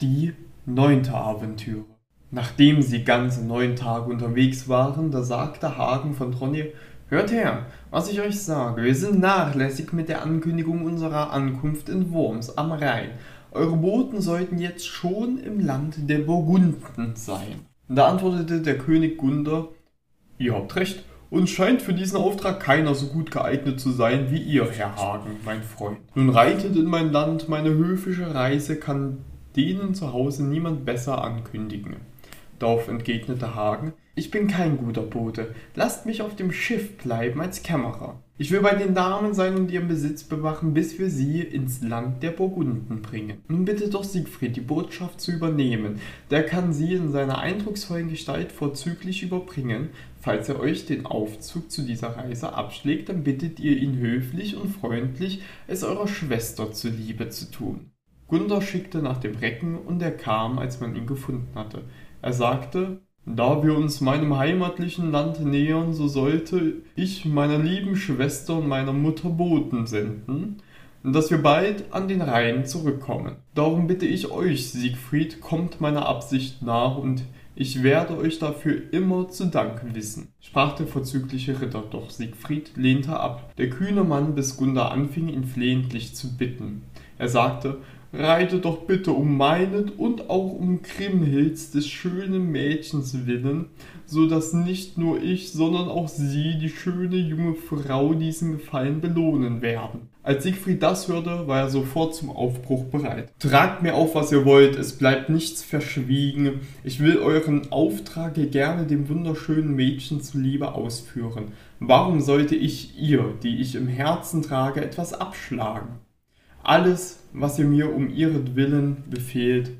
Die neunte Aventüre. Nachdem sie ganze neun Tage unterwegs waren, da sagte Hagen von Tronje, Hört her, was ich euch sage, wir sind nachlässig mit der Ankündigung unserer Ankunft in Worms am Rhein. Eure Boten sollten jetzt schon im Land der Burgunden sein. Da antwortete der König Gunder, Ihr habt recht, uns scheint für diesen Auftrag keiner so gut geeignet zu sein wie ihr, Herr Hagen, mein Freund. Nun reitet in mein Land, meine höfische Reise kann denen zu Hause niemand besser ankündigen. Darauf entgegnete Hagen, ich bin kein guter Bote, lasst mich auf dem Schiff bleiben als Kämmerer. Ich will bei den Damen sein und ihren Besitz bewachen, bis wir sie ins Land der Burgunden bringen. Nun bitte doch Siegfried, die Botschaft zu übernehmen. Der kann sie in seiner eindrucksvollen Gestalt vorzüglich überbringen. Falls er euch den Aufzug zu dieser Reise abschlägt, dann bittet ihr ihn höflich und freundlich, es eurer Schwester zuliebe zu tun. Gunther schickte nach dem Recken und er kam, als man ihn gefunden hatte. Er sagte, da wir uns meinem heimatlichen Land nähern, so sollte ich meiner lieben Schwester und meiner Mutter Boten senden, dass wir bald an den Rhein zurückkommen. Darum bitte ich euch, Siegfried, kommt meiner Absicht nach und ich werde euch dafür immer zu danken wissen, sprach der vorzügliche Ritter, doch Siegfried lehnte ab. Der kühne Mann bis Gunda anfing, ihn flehentlich zu bitten. Er sagte, reite doch bitte um meinen und auch um Kriemhilds des schönen Mädchens willen, so dass nicht nur ich, sondern auch sie, die schöne junge Frau, diesen Gefallen belohnen werden. Als Siegfried das hörte, war er sofort zum Aufbruch bereit. Tragt mir auf, was ihr wollt, es bleibt nichts verschwiegen. Ich will euren Auftrag gerne dem wunderschönen Mädchen zuliebe ausführen. Warum sollte ich ihr, die ich im Herzen trage, etwas abschlagen? Alles, was ihr mir um ihretwillen befehlt,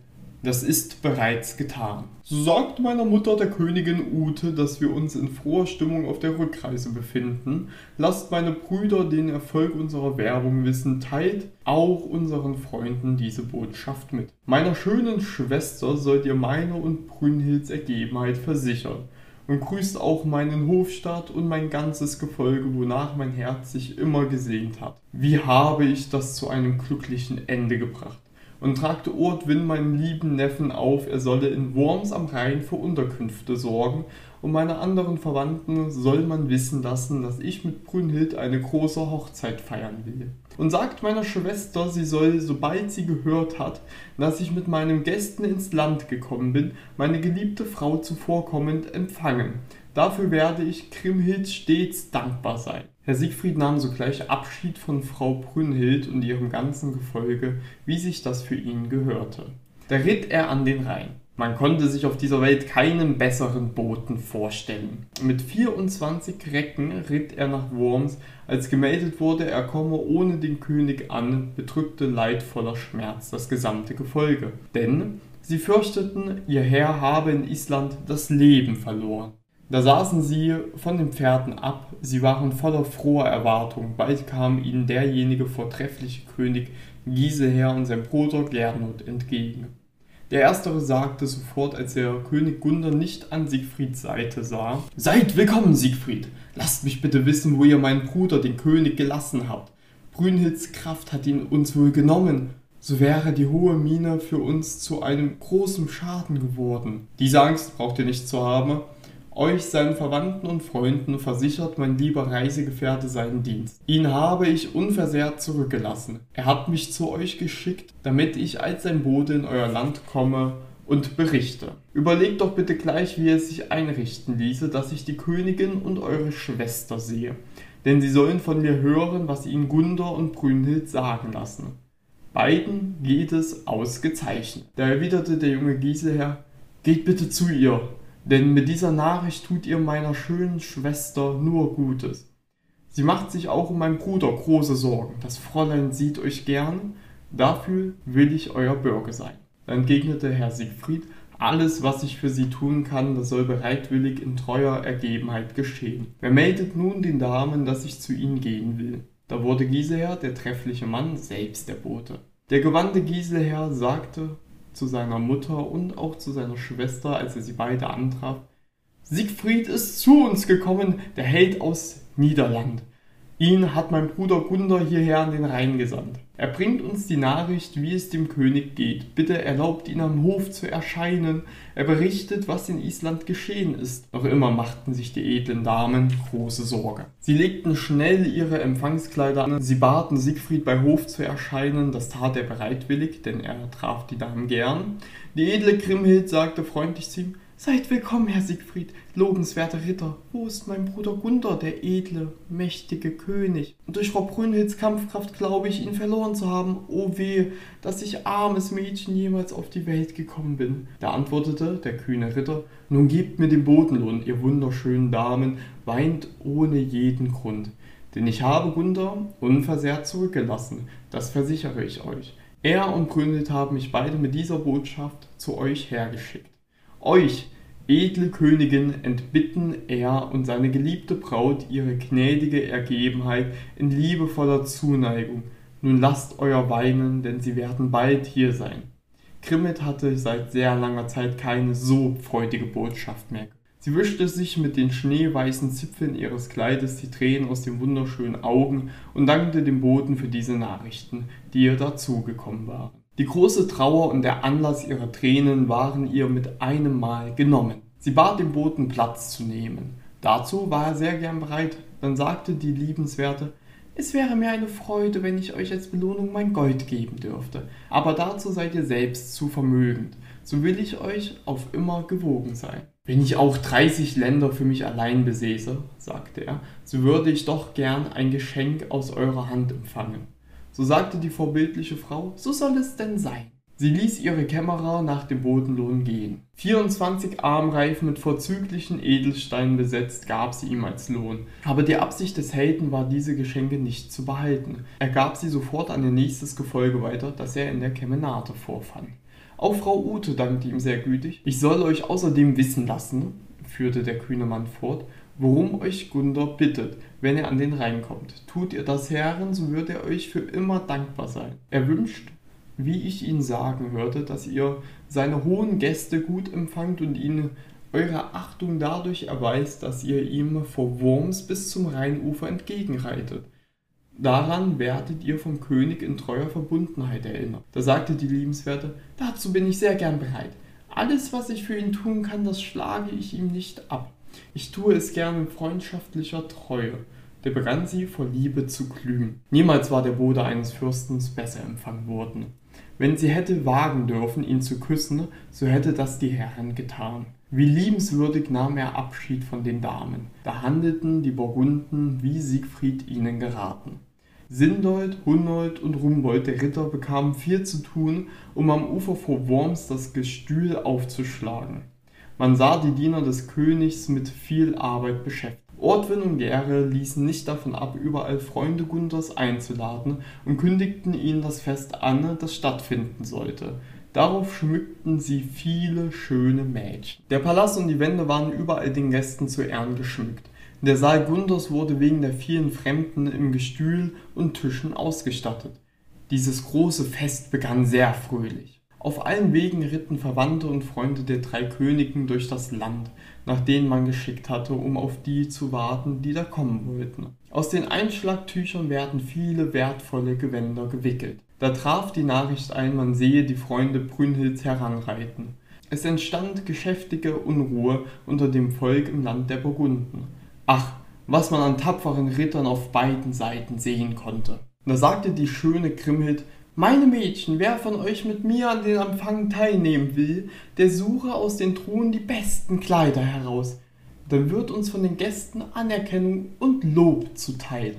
das ist bereits getan. So sagt meiner Mutter der Königin Ute, dass wir uns in froher Stimmung auf der Rückreise befinden. Lasst meine Brüder den Erfolg unserer Werbung wissen, teilt auch unseren Freunden diese Botschaft mit. Meiner schönen Schwester sollt ihr meine und Brünnhilds Ergebenheit versichern und grüßt auch meinen Hofstaat und mein ganzes Gefolge, wonach mein Herz sich immer gesehnt hat. Wie habe ich das zu einem glücklichen Ende gebracht? Und tragte Ortwin meinen lieben Neffen auf, er solle in Worms am Rhein für Unterkünfte sorgen, und meine anderen Verwandten soll man wissen lassen, dass ich mit Brünnhild eine große Hochzeit feiern will und sagt meiner Schwester, sie soll, sobald sie gehört hat, dass ich mit meinen Gästen ins Land gekommen bin, meine geliebte Frau zuvorkommend empfangen. Dafür werde ich Kriemhild stets dankbar sein. Herr Siegfried nahm sogleich Abschied von Frau Brünnhild und ihrem ganzen Gefolge, wie sich das für ihn gehörte. Da ritt er an den Rhein. Man konnte sich auf dieser Welt keinen besseren Boten vorstellen. Mit 24 Recken ritt er nach Worms. Als gemeldet wurde, er komme ohne den König an, bedrückte leidvoller Schmerz das gesamte Gefolge. Denn sie fürchteten, ihr Herr habe in Island das Leben verloren. Da saßen sie von den Pferden ab, sie waren voller froher Erwartung. Bald kam ihnen derjenige vortreffliche König Giseher und sein Bruder Gernot entgegen. Der erstere sagte sofort, als der König Gunder nicht an Siegfrieds Seite sah: Seid willkommen, Siegfried! Lasst mich bitte wissen, wo ihr meinen Bruder, den König, gelassen habt. Brünnhilds Kraft hat ihn uns wohl genommen. So wäre die hohe Mine für uns zu einem großen Schaden geworden. Diese Angst braucht ihr nicht zu haben. Euch, seinen Verwandten und Freunden, versichert mein lieber Reisegefährte seinen Dienst. Ihn habe ich unversehrt zurückgelassen. Er hat mich zu euch geschickt, damit ich als sein Bote in euer Land komme und berichte. Überlegt doch bitte gleich, wie es sich einrichten ließe, dass ich die Königin und eure Schwester sehe. Denn sie sollen von mir hören, was ihnen Gunder und Brünnhild sagen lassen. Beiden geht es ausgezeichnet. Da erwiderte der junge Giselher, geht bitte zu ihr, denn mit dieser Nachricht tut ihr meiner schönen Schwester nur Gutes. Sie macht sich auch um meinen Bruder große Sorgen. Das Fräulein sieht euch gern, dafür will ich euer Bürger sein. Entgegnete Herr Siegfried, alles, was ich für sie tun kann, das soll bereitwillig in treuer Ergebenheit geschehen. Wer meldet nun den Damen, dass ich zu ihnen gehen will? Da wurde Giselher, der treffliche Mann, selbst der Bote. Der gewandte Giselher sagte, zu seiner Mutter und auch zu seiner Schwester, als er sie beide antraf. Siegfried ist zu uns gekommen, der Held aus Niederland. Ihn hat mein Bruder Gunder hierher an den Rhein gesandt. Er bringt uns die Nachricht, wie es dem König geht. Bitte erlaubt ihn am Hof zu erscheinen. Er berichtet, was in Island geschehen ist. Noch immer machten sich die edlen Damen große Sorge. Sie legten schnell ihre Empfangskleider an. Sie baten Siegfried bei Hof zu erscheinen. Das tat er bereitwillig, denn er traf die Damen gern. Die edle Grimhild sagte freundlich zu ihm, Seid willkommen, Herr Siegfried, lobenswerter Ritter. Wo ist mein Bruder Gunther, der edle, mächtige König? Durch Frau Brünnhilds Kampfkraft glaube ich, ihn verloren zu haben. O weh, dass ich armes Mädchen jemals auf die Welt gekommen bin. Da antwortete der kühne Ritter, nun gebt mir den Bodenlohn, ihr wunderschönen Damen, weint ohne jeden Grund. Denn ich habe Gunther unversehrt zurückgelassen, das versichere ich euch. Er und Brünnhild haben mich beide mit dieser Botschaft zu euch hergeschickt. Euch, edle Königin, entbitten er und seine geliebte Braut ihre gnädige Ergebenheit in liebevoller Zuneigung. Nun lasst euer weinen, denn sie werden bald hier sein. Grimmet hatte seit sehr langer Zeit keine so freudige Botschaft mehr. Sie wischte sich mit den schneeweißen Zipfeln ihres Kleides die Tränen aus den wunderschönen Augen und dankte dem Boten für diese Nachrichten, die ihr dazugekommen waren. Die große Trauer und der Anlass ihrer Tränen waren ihr mit einem Mal genommen. Sie bat den Boten Platz zu nehmen. Dazu war er sehr gern bereit. Dann sagte die Liebenswerte, es wäre mir eine Freude, wenn ich euch als Belohnung mein Gold geben dürfte. Aber dazu seid ihr selbst zu vermögend. So will ich euch auf immer gewogen sein. Wenn ich auch 30 Länder für mich allein besäße, sagte er, so würde ich doch gern ein Geschenk aus eurer Hand empfangen. So sagte die vorbildliche Frau, so soll es denn sein. Sie ließ ihre Kämmerer nach dem Bodenlohn gehen. 24 Armreifen mit vorzüglichen Edelsteinen besetzt gab sie ihm als Lohn. Aber die Absicht des Helden war, diese Geschenke nicht zu behalten. Er gab sie sofort an ihr nächstes Gefolge weiter, das er in der Kemenate vorfand. Auch Frau Ute dankte ihm sehr gütig. Ich soll euch außerdem wissen lassen, führte der kühne Mann fort, worum euch Gunder bittet, wenn er an den Rhein kommt. Tut ihr das, Herren, so wird er euch für immer dankbar sein. Er wünscht, wie ich ihn sagen hörte, dass ihr seine hohen Gäste gut empfangt und ihnen eure Achtung dadurch erweist, dass ihr ihm vor Worms bis zum Rheinufer entgegenreitet. Daran werdet ihr vom König in treuer Verbundenheit erinnert. Da sagte die Liebenswerte, dazu bin ich sehr gern bereit. Alles, was ich für ihn tun kann, das schlage ich ihm nicht ab. Ich tue es gern in freundschaftlicher Treue. Der begann sie vor Liebe zu glühen. Niemals war der Bruder eines Fürstens besser empfangen worden. Wenn sie hätte wagen dürfen, ihn zu küssen, so hätte das die Herren getan. Wie liebenswürdig nahm er Abschied von den Damen. Da handelten die Burgunden, wie Siegfried ihnen geraten. Sindold, Hunold und Rumbold, der Ritter, bekamen viel zu tun, um am Ufer vor Worms das Gestühl aufzuschlagen. Man sah die Diener des Königs mit viel Arbeit beschäftigt. Ortwin und Gere ließen nicht davon ab, überall Freunde Gunthers einzuladen und kündigten ihnen das Fest an, das stattfinden sollte. Darauf schmückten sie viele schöne Mädchen. Der Palast und die Wände waren überall den Gästen zu Ehren geschmückt. Der Saal Gunthers wurde wegen der vielen Fremden im Gestühl und Tischen ausgestattet. Dieses große Fest begann sehr fröhlich. Auf allen Wegen ritten Verwandte und Freunde der drei Königen durch das Land, nach denen man geschickt hatte, um auf die zu warten, die da kommen wollten. Aus den Einschlagtüchern werden viele wertvolle Gewänder gewickelt. Da traf die Nachricht ein, man sehe die Freunde Brünnhilds heranreiten. Es entstand geschäftige Unruhe unter dem Volk im Land der Burgunden. Ach, was man an tapferen Rittern auf beiden Seiten sehen konnte. Da sagte die schöne Grimhild, meine Mädchen, wer von euch mit mir an den Empfang teilnehmen will, der suche aus den Truhen die besten Kleider heraus. Dann wird uns von den Gästen Anerkennung und Lob zuteil.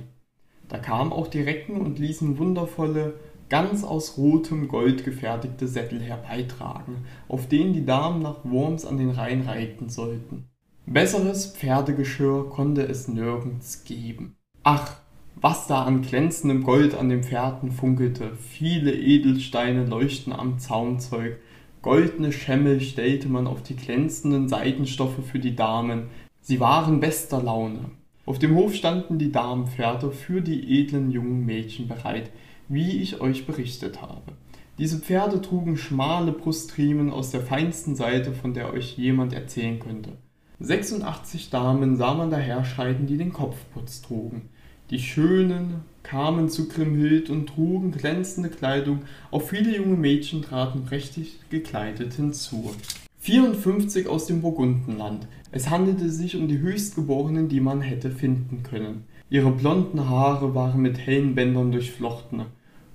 Da kamen auch die Recken und ließen wundervolle, ganz aus rotem Gold gefertigte Sättel herbeitragen, auf denen die Damen nach Worms an den Rhein reiten sollten. Besseres Pferdegeschirr konnte es nirgends geben. Ach, was da an glänzendem Gold an den Pferden funkelte, viele Edelsteine leuchten am Zaumzeug, goldene Schemmel stellte man auf die glänzenden Seidenstoffe für die Damen, sie waren bester Laune. Auf dem Hof standen die Damenpferde für die edlen jungen Mädchen bereit, wie ich euch berichtet habe. Diese Pferde trugen schmale Brustriemen aus der feinsten Seite, von der euch jemand erzählen könnte. 86 Damen sah man daherschreiten, die den Kopfputz trugen. Die Schönen kamen zu Grimhild und trugen glänzende Kleidung, auch viele junge Mädchen traten prächtig gekleidet hinzu. 54 aus dem Burgundenland. Es handelte sich um die Höchstgeborenen, die man hätte finden können. Ihre blonden Haare waren mit hellen Bändern durchflochten,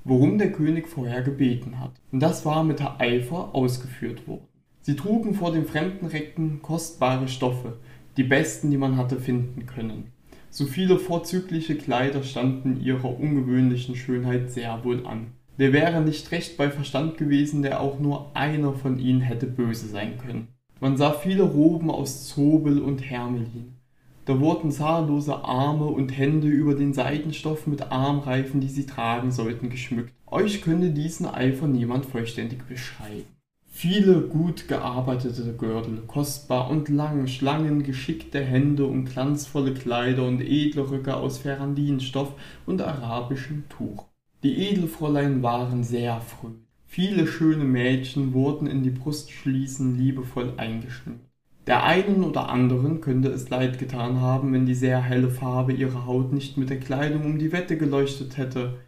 worum der König vorher gebeten hat. Und das war mit Eifer ausgeführt worden. Sie trugen vor den fremden Recken kostbare Stoffe, die besten, die man hatte finden können. So viele vorzügliche Kleider standen ihrer ungewöhnlichen Schönheit sehr wohl an. Der wäre nicht recht bei Verstand gewesen, der auch nur einer von ihnen hätte böse sein können. Man sah viele Roben aus Zobel und Hermelin. Da wurden zahllose Arme und Hände über den Seidenstoff mit Armreifen, die sie tragen sollten, geschmückt. Euch könnte diesen Eifer niemand vollständig beschreiben. Viele gut gearbeitete Gürtel, kostbar und lang, Schlangen geschickte Hände und glanzvolle Kleider und edle Röcke aus Ferrandinstoff und arabischem Tuch. Die Edelfräulein waren sehr früh. Viele schöne Mädchen wurden in die Brustschließen liebevoll eingeschnürt. Der einen oder anderen könnte es leid getan haben, wenn die sehr helle Farbe ihrer Haut nicht mit der Kleidung um die Wette geleuchtet hätte.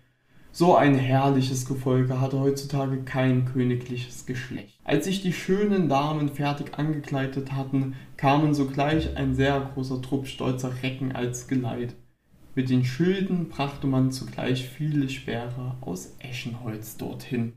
So ein herrliches Gefolge hatte heutzutage kein königliches Geschlecht. Als sich die schönen Damen fertig angekleidet hatten, kamen sogleich ein sehr großer Trupp stolzer Recken als Geleit. Mit den Schilden brachte man zugleich viele Speere aus Eschenholz dorthin